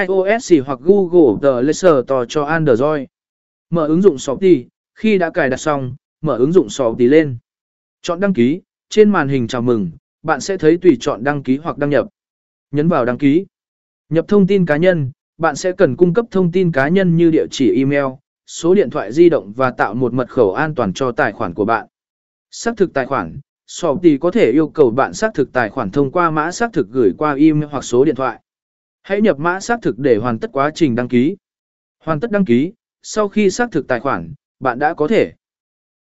iOS hoặc Google Play Store cho Android. Mở ứng dụng Shopee, khi đã cài đặt xong, mở ứng dụng Shopee lên. Chọn đăng ký, trên màn hình chào mừng, bạn sẽ thấy tùy chọn đăng ký hoặc đăng nhập. Nhấn vào đăng ký. Nhập thông tin cá nhân, bạn sẽ cần cung cấp thông tin cá nhân như địa chỉ email, số điện thoại di động và tạo một mật khẩu an toàn cho tài khoản của bạn. Xác thực tài khoản, Shopee có thể yêu cầu bạn xác thực tài khoản thông qua mã xác thực gửi qua email hoặc số điện thoại. Hãy nhập mã xác thực để hoàn tất quá trình đăng ký. Hoàn tất đăng ký, sau khi xác thực tài khoản, bạn đã có thể